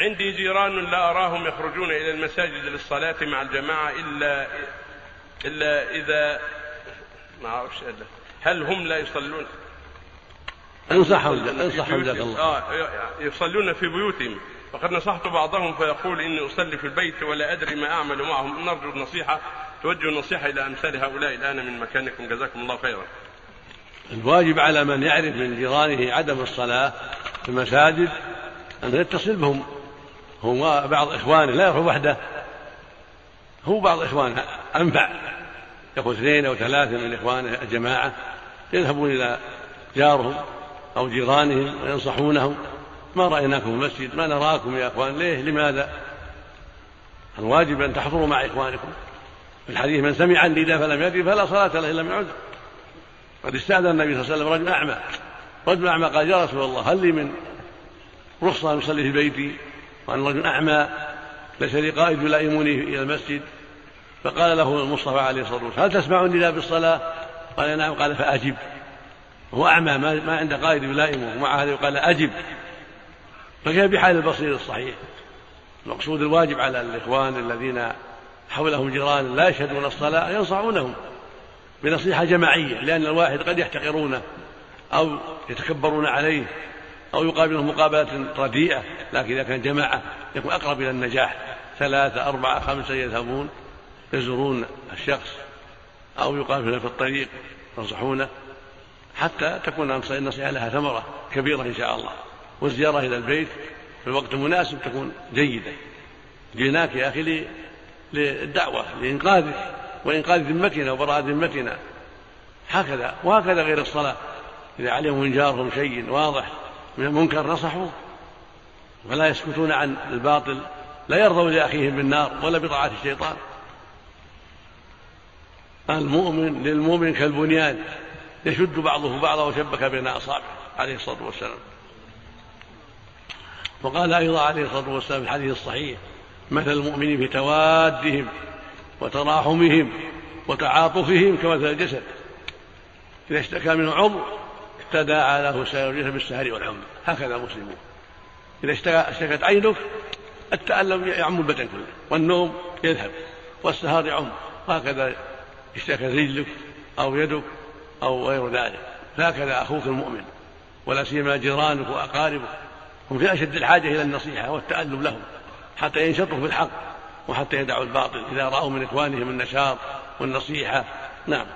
عندي جيران لا أراهم يخرجون إلى المساجد للصلاة مع الجماعة إلا إلا إذا ما أعرفش هل هم لا يصلون؟ انصحهم انصحهم جزاك الله. آه يصلون في بيوتهم. وقد نصحت بعضهم فيقول إني أصلي في البيت ولا أدري ما أعمل معهم. نرجو النصيحة توجه النصيحة إلى أمثال هؤلاء الآن من مكانكم. جزاكم الله خيرا. الواجب على من يعرف من جيرانه عدم الصلاة في المساجد أن يتصل بهم. هو بعض إخوانه لا يروح وحده. هو بعض إخوانه أنفع. يقول اثنين أو ثلاثة من إخوانه الجماعة يذهبون إلى جارهم أو جيرانهم وينصحونهم. ما رأيناكم في المسجد؟ ما نراكم يا إخوان؟ ليه؟ لماذا؟ الواجب أن تحضروا مع إخوانكم؟ في الحديث من سمع النداء فلم يدري فلا صلاة له إلا من عذر. قد استأذن النبي صلى الله عليه وسلم رجل أعمى رجل أعمى قال يا رسول الله هل لي من رخصة أن أصلي في بيتي؟ وأن رجل أعمى ليس لي قائد يلائمني إلى المسجد فقال له المصطفى عليه الصلاة والسلام هل تسمع النداء بالصلاة؟ قال نعم. قال فأجب. هو أعمى ما عنده قائد يلائمه ومع هذا يقال أجب. فكيف بحال البصير الصحيح؟ المقصود الواجب على الإخوان الذين حولهم جيران لا يشهدون الصلاة ينصحونهم بنصيحة جماعية لأن الواحد قد يحتقرونه أو يتكبرون عليه. أو يقابلهم مقابلة رديئة لكن إذا كان جماعة يكون أقرب إلى النجاح. ثلاثة أربعة خمسة يذهبون يزورون الشخص أو يقابلونه في الطريق ينصحونه حتى تكون النصيحة لها ثمرة كبيرة إن شاء الله. والزيارة إلى البيت في الوقت المناسب تكون جيدة. جئناك يا أخي للدعوة لإنقاذك وإنقاذ ذمتنا وبراءة ذمتنا. هكذا وهكذا غير الصلاة. إذا علموا من جارهم شيء واضح من المنكر نصحوه ولا يسكتون عن الباطل لا يرضوا لأخيهم بالنار ولا بطاعة الشيطان. المؤمن للمؤمن كالبنيان يشد بعضه بعضا وشبك بين أصابعه عليه الصلاة والسلام. وقال أيضا عليه الصلاة والسلام في الحديث الصحيح مثل المؤمنين في توادهم وتراحمهم وتعاطفهم كمثل الجسد إذا اشتكى منه عضو تداعى له الجسد بالسهر والحمى. هكذا مسلمون. إذا اشتكت عينك التألم يعم البدن كله والنوم يذهب والسهر يعم. وهكذا اشتكت رجلك أو يدك أو غير ذلك. هكذا أخوك المؤمن ولا سيما جيرانك وأقاربك. هم في أشد الحاجة إلى النصيحة والتألم لهم حتى ينشطوا في الحق وحتى يدعوا الباطل. إذا رأوا من إخوانهم النشاط والنصيحة نعم.